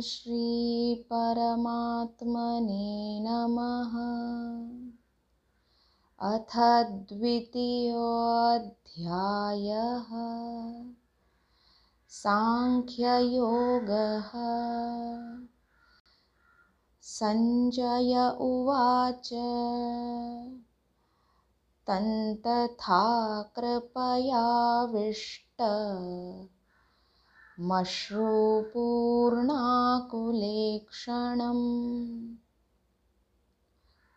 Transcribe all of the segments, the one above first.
श्रीपरमात्मने नमः। अथ द्वितीयोऽध्यायः। साङ्ख्ययोगः सञ्जय उवाच। तन्तथा कृपयाविष्ट मश्रुपूर्णाकुलेक्षणम्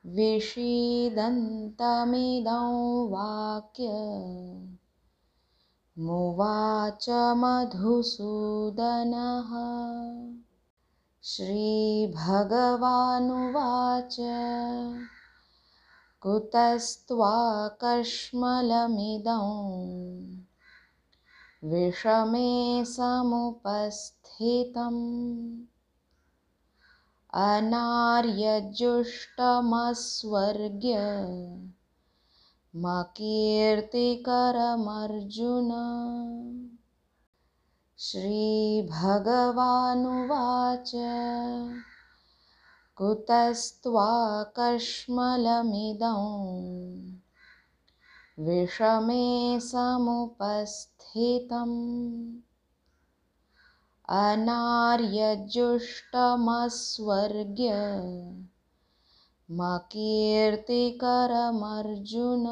विषीदन्तमिदं वाक्यमुवाच मधुसूदनः। श्रीभगवानुवाच कुतस्त्वाकश्मलमिदं विषमे समुपस्थितम्। अनार्यजुष्टमस्वर्ग्यमकीर्तिकरमर्जुन श्रीभगवानुवाच कुतस्त्वाकश्मलमिदं विषमे समुपस्थितम् अनार्यजुष्टमस्वर्ग्यमकीर्तिकरमर्जुन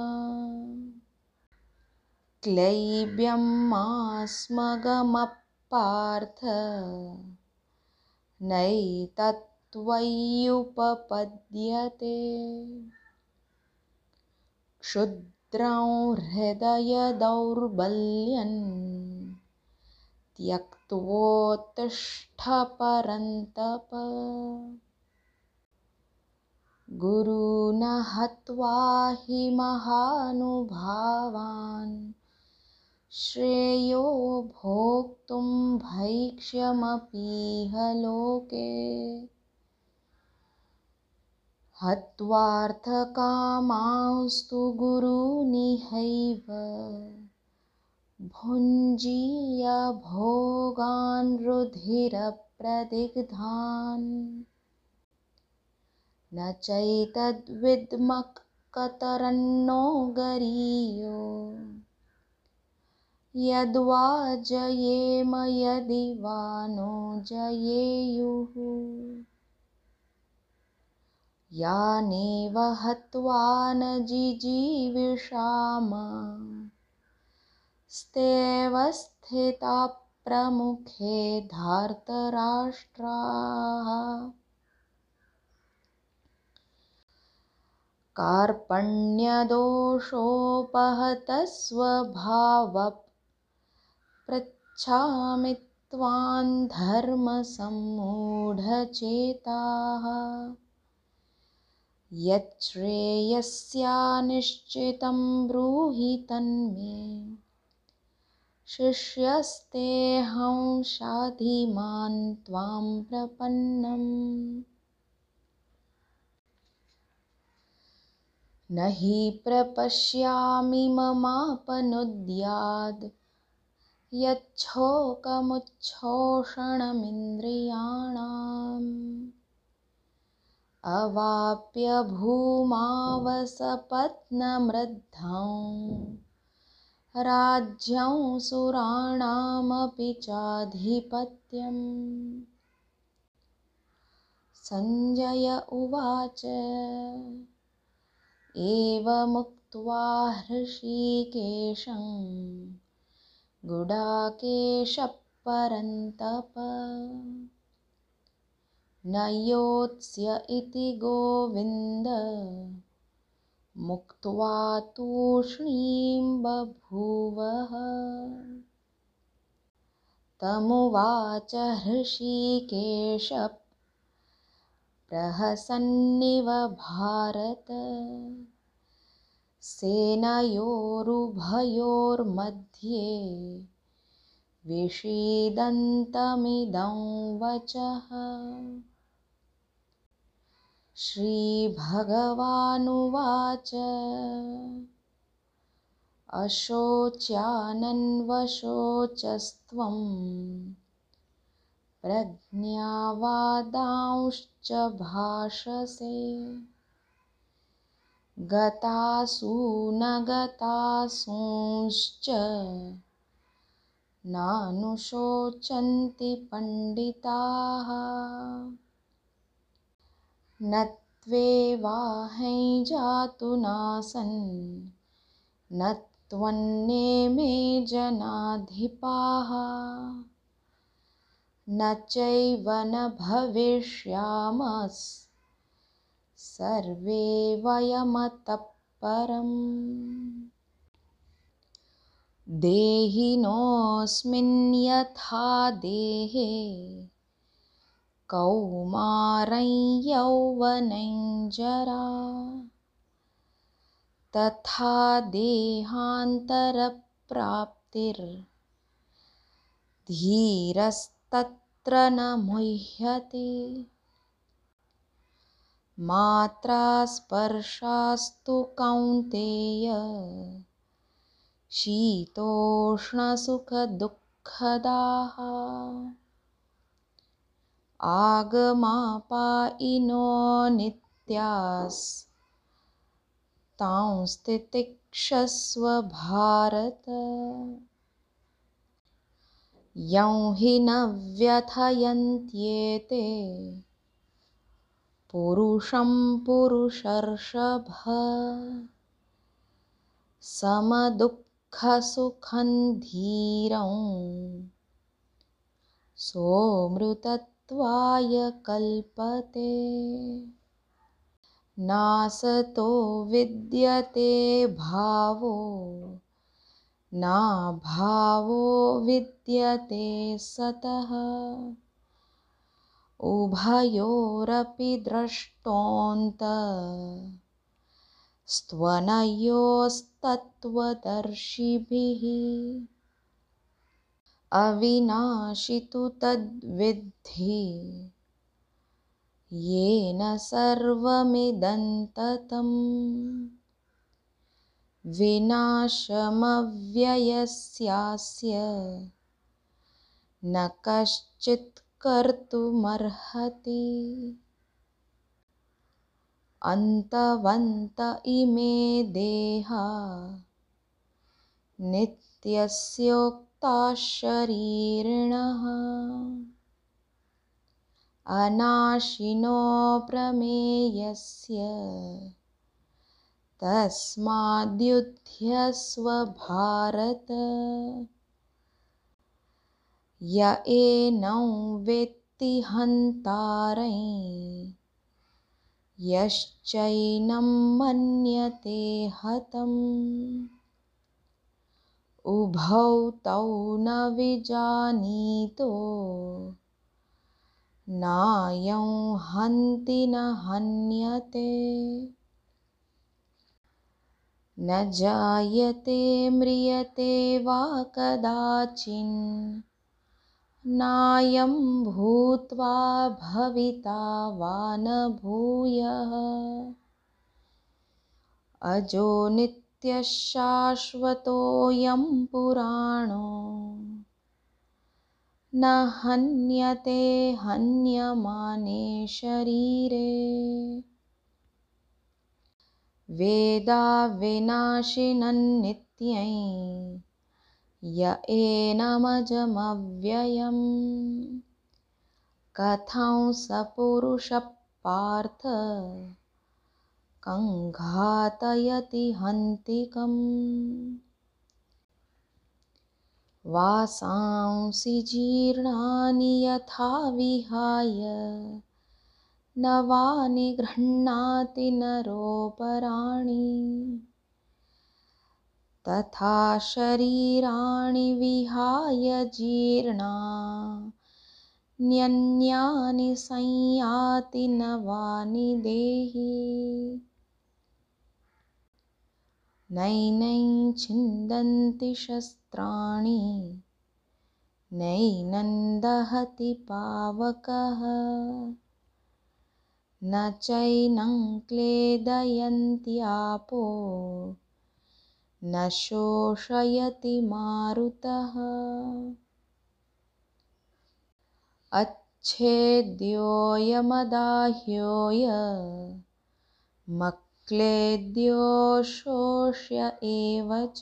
क्लैब्यं मास्मगमपार्थ नैतत्त्वय्युपपद्यते क्षुद्रं हृदयदौर्बल्यं त्यक्त्वोत्तिष्ठ परन्तप गुरून् हत्वा हि महानुभावान्। श्रेयो भोक्तुं भैक्ष्यमपीह लोके हत्वार्थकामांस्तु गुरूनिहैव। भुञ्जीय भोगान् रुधिरप्रदिग्धान्। न चैतद्विद्मः गरीयो। यद्वा जयेम यदि वा नो जयेयुः यानेव हत्वा न जिजीविषाम। स्तेव स्थिता प्रमुखे धार्तराष्ट्राः। कार्पण्यदोषोपहतस्वभावपृच्छामि त्वां धर्मसम्मूढचेताः यच्छ्रेयस्यानिश्चितं ब्रूहि तन्मे। शिष्यस्तेऽहं शाधिमान् त्वां प्रपन्नम्। न हि प्रपश्यामि ममापनुद्याद्। यच्छोकमुच्छोषणमिन्द्रियाणाम् अवाप्य भूमावसपत्नमृद्धं राज्यं सुराणामपि चाधिपत्यम्। सञ्जय उवाच एवमुक्त्वा हृषीकेशं गुडाकेशः परन्तप न योत्स्य इति गोविन्द। मुक्त्वा तूष्णीं बभूवः। तमुवाच हृषीकेशः प्रहसन्निव भारत। सेनयोरुभयोर्मध्ये विषीदन्तमिदं वचः श्रीभगवानुवाच। अशोच्यानन्वशोचस्त्वं प्रज्ञावादांश्च भाषसे। गतासु न गतासूंश्च नानुशोचन्ति पण्डिताः न त्वेवाहै जातु नासन्। न त्वन्नेमे जनाधिपाः। न चैव न भविष्यामस्। सर्वे वयमतः परम् देहिनोऽस्मिन् यथा देहे कौमारं यौवनञ्जरा तथा देहान्तरप्राप्तिर्धीरस्तत्र न मुह्यते। मात्रा स्पर्शास्तु कौन्तेय शीतोष्णसुखदुःखदाः आगमापायिनो नित्यास्तांस्तितिक्षस्व भारत। यं हि न व्यथयन्त्येते। पुरुषं पुरुषर्षभ। समदुःखसुखं धीरं सोऽमृतत्वाय कल्पते। नासतो विद्यते भावो। नाभावो विद्यते सतः। उभयोरपि द्रष्टोऽन्तस्त्वनयोस्तत्त्वदर्शिभिः अविनाशि तु तद्विद्धि। येन सर्वमिदं ततं विनाशमव्ययस्यास्य न कश्चित् कर्तुमर्हति। अन्तवन्त इमे देहा। नित्यस्योक्ताः शरीरिणः अनाशिनो प्रमेयस्य। तस्माद्युध्यस्व भारत य एनं वेत्ति हन्तारं यश्चैनं मन्यते हतम् उभौ तौ न विजानीतो। नायं हन्ति न हन्यते। न जायते म्रियते वा कदाचिन्। नायं भूत्वा भविता वा न भूयः। अजो नित्यशाश्वतोऽयं पुराणो। न हन्यते हन्यमाने शरीरे। वेदाविनाशिनन्नित्यं य एनमजमव्ययम्। कथं स पुरुषः पार्थ कङ्घातयति हन्तिकम्। वासांसि जीर्णानि यथा विहाय नवानि गृह्णाति नरोपराणि। तथा शरीराणि विहाय जीर्णान्यन्यानि संयाति नवानि देहि नैनं छिन्दन्ति शस्त्राणि नैनं दहति पावकः। न चैनं क्लेदयन्त्यापो न शोषयति मारुतः। अच्छेद्योऽयमदाह्योऽय मक्लेद्यो शोष्य एव च।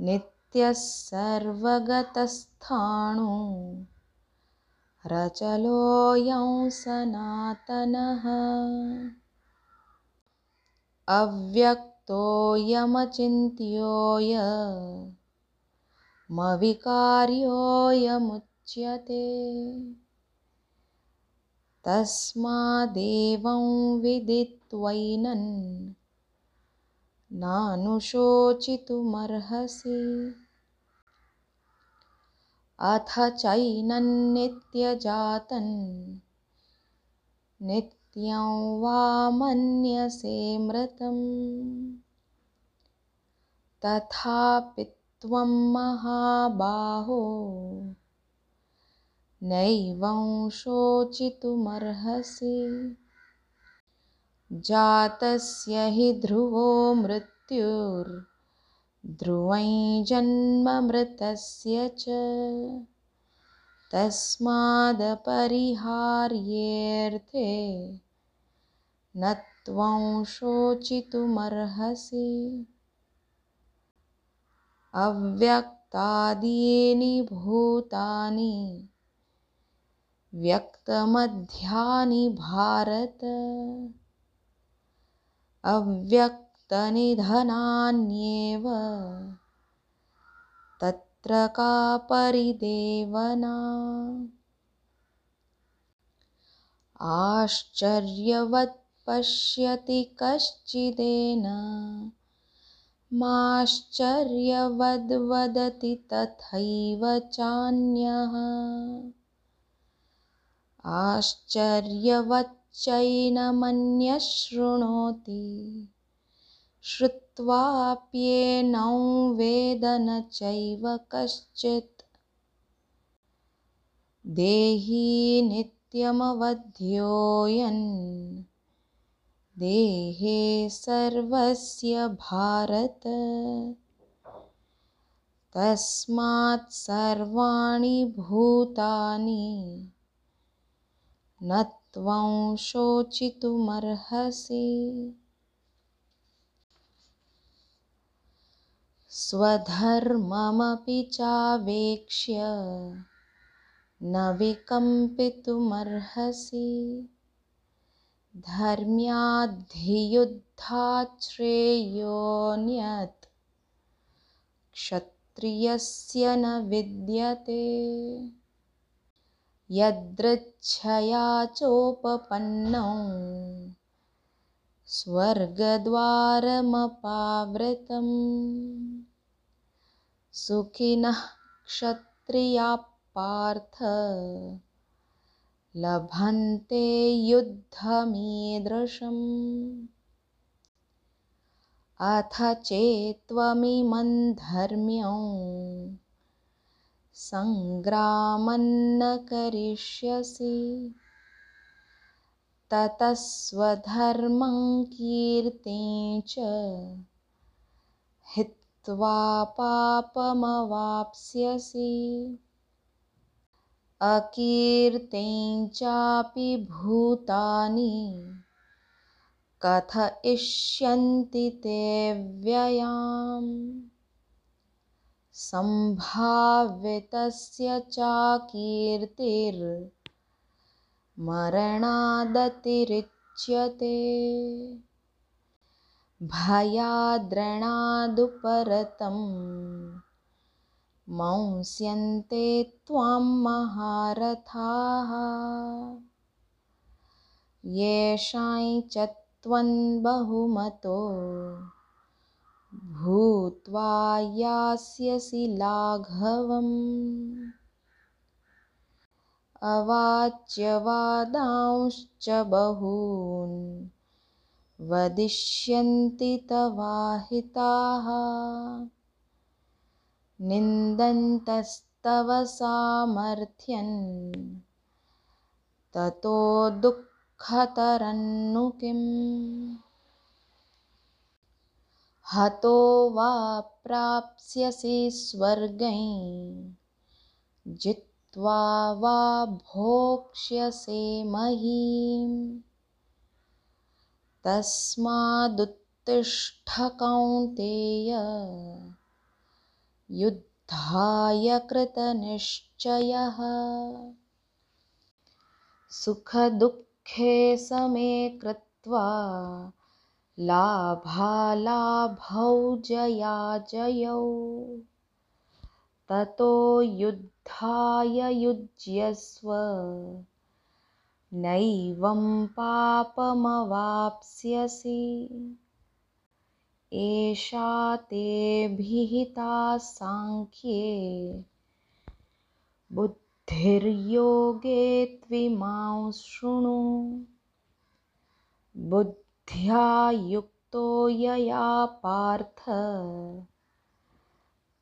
नित्यः सर्वगतस्थाणु। रचलोऽयं सनातनः। अव्यक्तोऽयमचिन्त्योऽयमविकार्योऽयमुच्यते तस्मादेवं विदित्वैनं नानुशोचितुमर्हसि अथ चैनं नित्यजातं नित्यं वा मन्यसे मृतं तथापि त्वं महाबाहो नैवं शोचितुमर्हसि जातस्य हि ध्रुवो मृत्युर्ध्रुवं जन्ममृतस्य च। तस्मादपरिहार्येऽर्थे न त्वं शोचितुमर्हसि अव्यक्तादीनि भूतानि व्यक्तमध्यानि भारत अव्यक्तनिधनान्येव। तत्र का परिदेवना? आश्चर्यवत् पश्यति कश्चिदेन। माश्चर्यवद्वदति तथैव चान्यः आश्चर्यवच्चैनमन्यः शृणोति श्रुत्वाप्येनं वेद न चैव कश्चित्। देही नित्यमवध्योऽयन्। देहे सर्वस्य भारत। तस्मात् सर्वाणि भूतानि न त्वं शोचितुमर्हसि। स्वधर्ममपि चावेक्ष्य न विकम्पितुमर्हसि। धर्म्याद्धियुद्धात् श्रेयोऽन्यत् क्षत्रियस्य न विद्यते यदृच्छया चोपपन्नौ। स्वर्गद्वारमपावृतम्। सुखिनः क्षत्रियाः पार्थ लभन्ते युद्धमीदृशम्। अथ चेत्त्वमिमं धर्म्यं सङ्ग्रामन्न करिष्यसि ततः स्वधर्मं कीर्तिं च हित्वा पापमवाप्स्यसि। अकीर्तिं चापि भूतानि कथयिष्यन्ति ते व्ययाम् सम्भावितस्य चाकीर्तिर्मरणादतिरिच्यते भयाद्रणादुपरतं मंस्यन्ते त्वां महारथाः। येषां च बहुमतो भूत्वा यास्यसि लाघवम् अवाच्यवादांश्च बहून्। वदिष्यन्ति तवाहिताः। निन्दन्तस्तव सामर्थ्यं ततो दुःखतरन्नु किम् हतो वा प्राप्स्यसि स्वर्गं। जित्वा वा भोक्ष्यसे महीम्। तस्मादुत्तिष्ठ कौन्तेय युद्धाय कृतनिश्चयः। सुखदुःखे समे कृत्वा लाभालाभौ जयाजयौ। ततो युद्धाय युज्यस्व। नैवं पापमवाप्स्यसि। एषा ते भिहिता साङ्ख्ये बुद्धिर्योगे त्विमां शृणु। बुद्ध्या युक्तो यया पार्थ।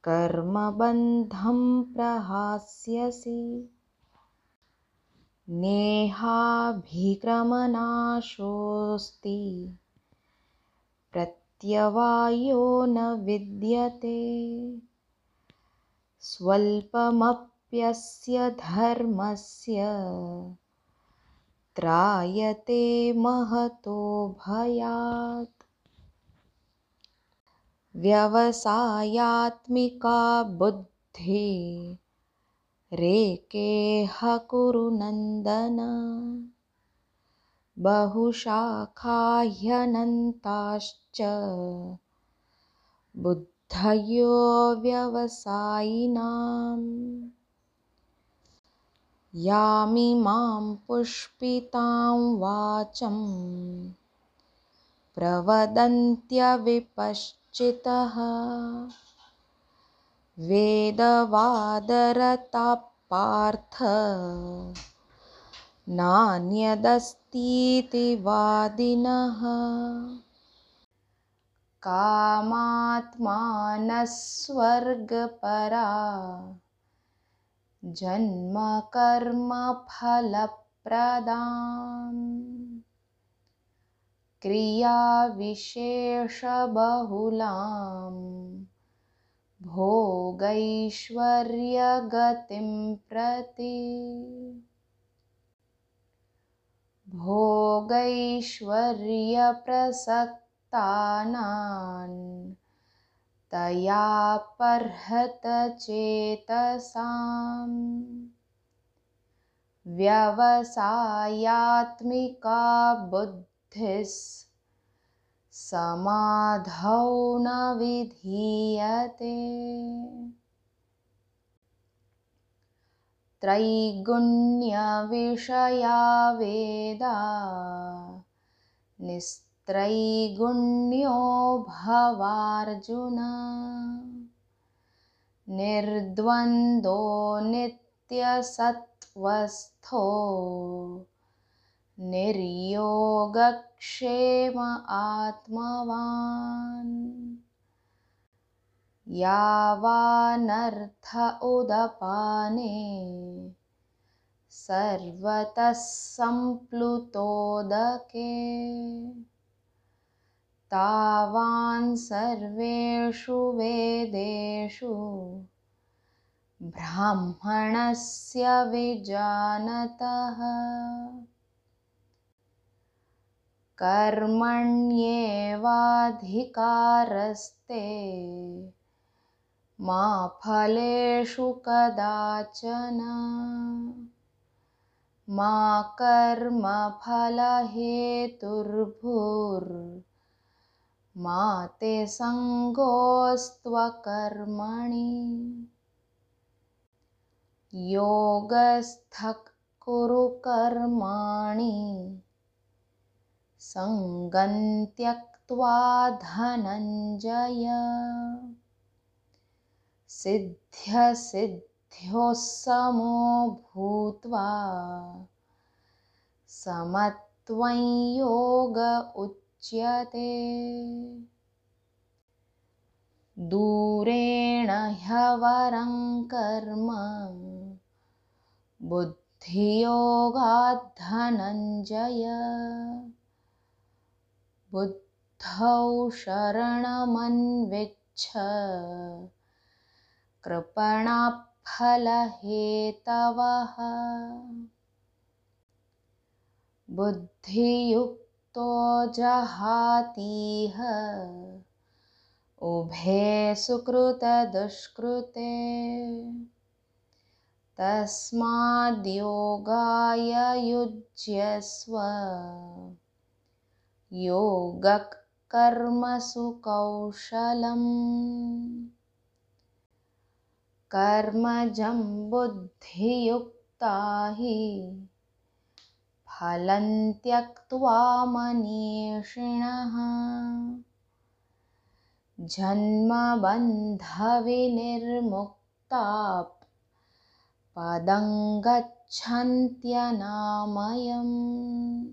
कर्मबन्धं प्रहास्यसि। नेहाभिक्रमनाशोऽस्ति। प्रत्यवायो न विद्यते। स्वल्पमप्यस्य धर्मस्य त्रायते महतो भयात्। व्यवसायात्मिका बुद्धि रेकेह कुरु नन्दन। बहुशाखा ह्यनन्ताश्च बुद्धयो व्यवसायिनाम् यामिमां पुष्पितां वाचं। प्रवदन्त्यविपश्चितः। वेदवादरताः पार्थ नान्यदस्तीति वादिनः कामात्मानः स्वर्गपरा जन्मकर्मफलप्रदाम्। क्रियाविशेषबहुलां भोगैश्वर्यगतिं प्रति। भोगैश्वर्यप्रसक्तानान् तयापर्हतचेतसाम् व्यवसायात्मिका बुद्धिः समाधौ न विधीयते। त्रैगुण्यविषया वेदा निस्त्रैगुण्यो भवार्जुन। निर्द्वन्द्वो नित्यसत्त्वस्थो। निर्योगक्षेम आत्मवान्। यावानर्थ उदपाने। सर्वतः सम्प्लुतोदके तावान् सर्वेषु वेदेषु। ब्राह्मणस्य विजानतः। कर्मण्येवाधिकारस्ते। मा फलेषु कदाचन। मा कर्मफलहेतुर्भुर्मा ते सङ्गोऽस्त्वकर्मणि योगस्थः कुरु कर्माणि। सङ्गं त्यक्त्वा धनञ्जय। सिद्ध्यसिद्ध्योः समो भूत्वा समत्वं योग उच्यते। दूरेण ह्यवरं कर्म बुद्धियोगाद्धनञ्जय। बुद्धौ शरणमन्विच्छ कृपणाः फलहेतवः बुद्धियुक्तो जहातीह। उभे सुकृतदुष्कृते तस्माद्योगाय युज्यस्व। योगकर्मसु कौशलम् कर्मजं बुद्धियुक्ता हि फलं त्यक्त्वा मनीषिणः। जन्मबन्धविनिर्मुक्ताप् पदं गच्छन्त्यनामयम्।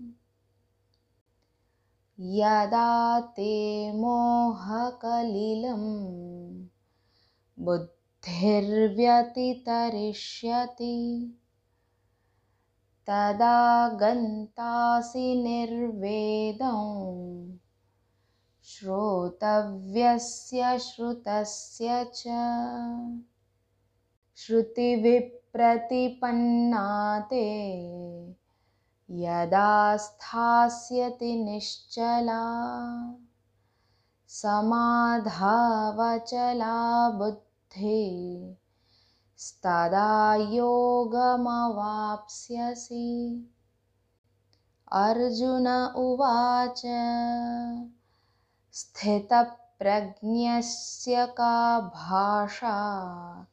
यदा ते मोहकलिलं बुद्धिर्व्यतितरिष्यति तदा गन्तासि निर्वेदं। श्रोतव्यस्य श्रुतस्य च। श्रुतिविप्रतिपन्ना ते यदा स्थास्यति निश्चला। समाधावचला बुद्धि स्तदा योगमवाप्स्यसि। अर्जुन उवाच स्थितप्रज्ञस्य का भाषा?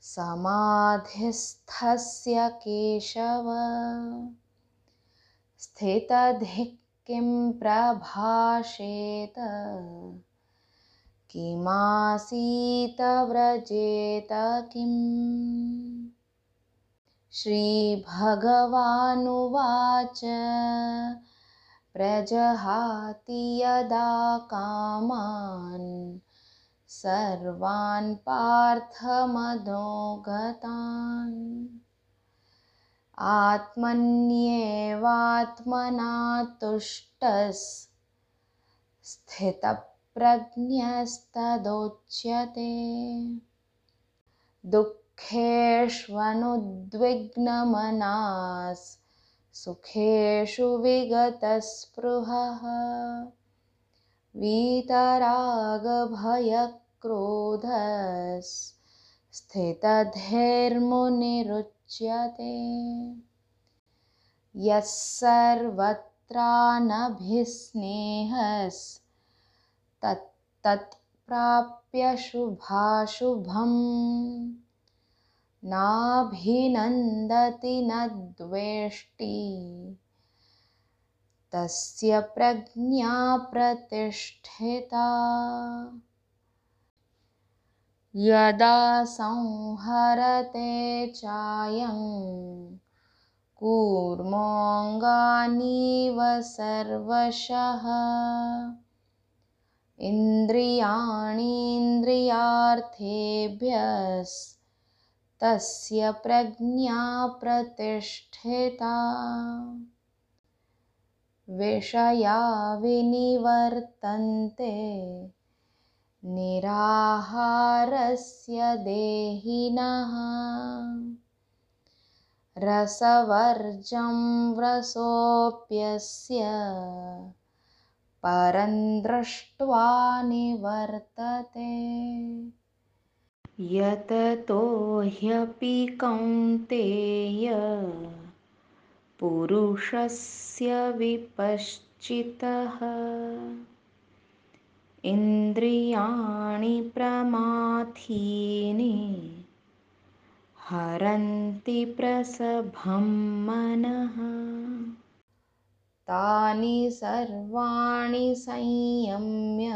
समाधिस्थस्य केशव? स्थितधिः किं प्रभाषेत किमासीत व्रजेत किम् श्रीभगवानुवाच प्रजहाति यदा कामान् सर्वान् पार्थमधोगतान् आत्मन्येवात्मना तुष्टस्थितप्रज्ञस्तदोच्यते दुःखेष्वनुद्विग्नमनास् सुखेषु विगतस्पृहः। वीतरागभयक्रोधस्थितधीर्मुनिरुच्यते यः सर्वत्रानभिस्नेहस्तत्तत्प्राप्य शुभाशुभम्। नाभिनन्दति न द्वेष्टि। तस्य प्रज्ञा प्रतिष्ठिता। यदा संहरते चायं कूर्मोऽङ्गानीव सर्वशः इन्द्रियाणीन्द्रियार्थेभ्यस्तस्य प्रज्ञा प्रतिष्ठिता। विषया विनिवर्तन्ते। निराहारस्य देहिनः। रसवर्जं व्रसोऽप्यस्य परं दृष्ट्वा निवर्तते। यततो ह्यपि कौन्तेय पुरुषस्य विपश्चितः। इन्द्रियाणि प्रमाथीनि हरन्ति प्रसभं मनः तानि सर्वाणि संयम्य।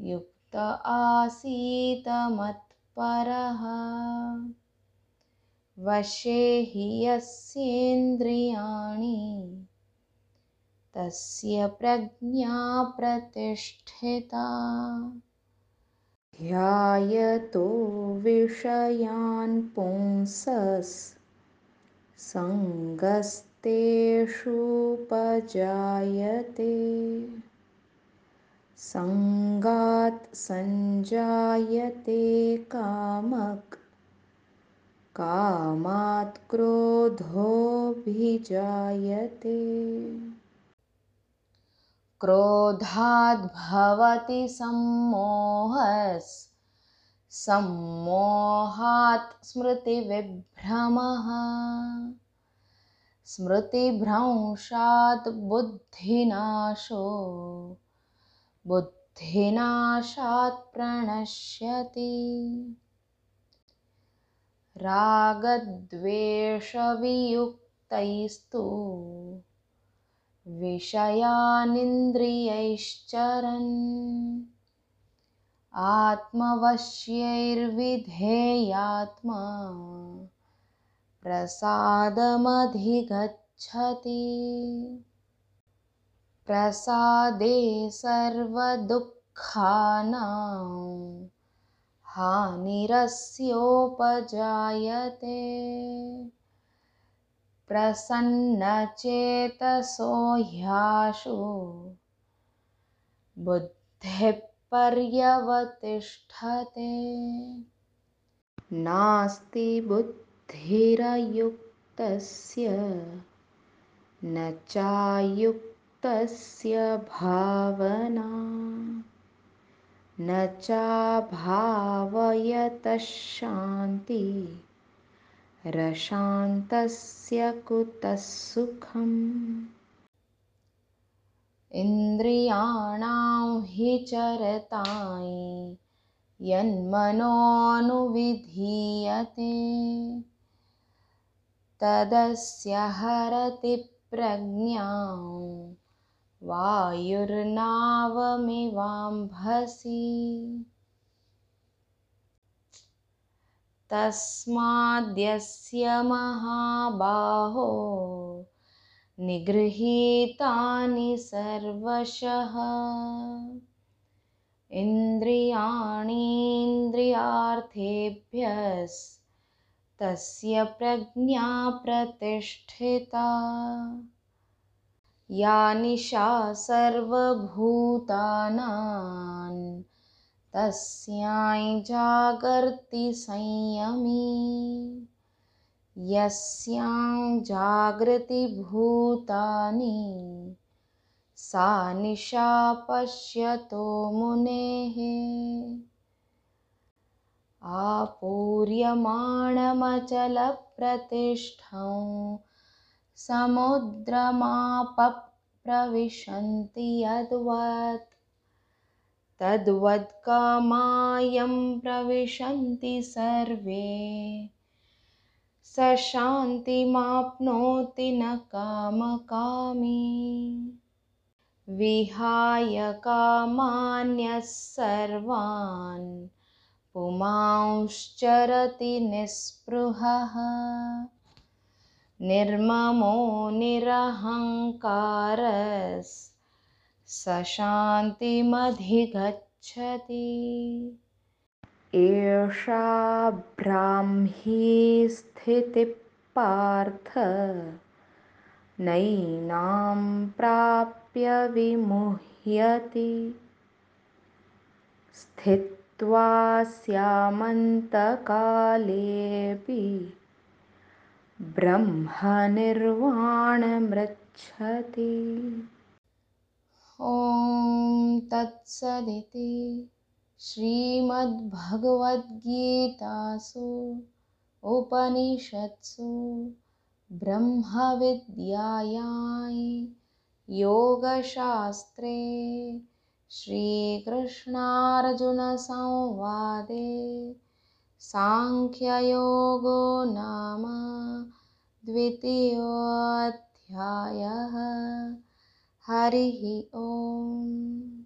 युक्त आसीत मत्परः। वशे हि यस्येन्द्रियाणि। तस्य प्रज्ञा प्रतिष्ठिता। ध्यायतो विषयान् पुंसस्सङ्गस्तेषुपजायते सङ्गात् सञ्जायते कामक्। कामात् क्रोधोऽभिजायते। क्रोधाद्भवति सम्मोहस्। सम्मोहात् स्मृतिविभ्रमः स्मृतिभ्रंशात् बुद्धिनाशो। बुद्धिनाशात् प्रणश्यति। रागद्वेषवियुक्तैस्तु। विषयानिन्द्रियैश्चरन्। आत्मवश्यैर्विधेयात्मा प्रसादमधिगच्छति। प्रसादे सर्वदुःखानां हानिरस्योपजायते। प्रसन्नचेतसो ह्याशु बुद्धिपर्यवतिष्ठते। नास्ति बुद्धिरयुक्तस्य न चायुक्तस्य भावना न चाभावयतः शान्ति रशान्तस्य कुतः सुखम्। इन्द्रियाणां हि चरतायि यन्मनोनुविधीयते तदस्य हरति प्रज्ञां वायुर्नावमिवाम्भसि। तस्माद्यस्य महाबाहो निगृहीतानि सर्वशः इन्द्रियाणीन्द्रियार्थेभ्यस्तस्य प्रज्ञा प्रतिष्ठिता। या निशा सर्वभूतानां तस्यां जागर्ति संयमी। यस्यां जागृतिभूतानि सा निशा पश्यतो मुनेः आपूर्यमाणमचलप्रतिष्ठं समुद्रमापप्रविशन्ति यद्वत्। तद्वत्कामायं प्रविशन्ति सर्वे। स शान्तिमाप्नोति न कामकामी। विहाय कामान्यः सर्वान् पुमांश्चरति निःस्पृहः। निर्ममो निरहङ्कारस् स शान्तिमधिगच्छति एषा ब्राह्मी स्थितिः पार्थ नैनां प्राप्य विमुह्यति। स्थित्वा स्यामन्तकालेऽपि ब्रह्मनिर्वाणमृच्छति। ॐ तत्सदिति श्रीमद्भगवद्गीतासु उपनिषत्सु ब्रह्मविद्यायां योगशास्त्रे श्रीकृष्णार्जुनसंवादे साङ्ख्ययोगो नाम द्वितीयोऽध्यायः। हरिः ओम्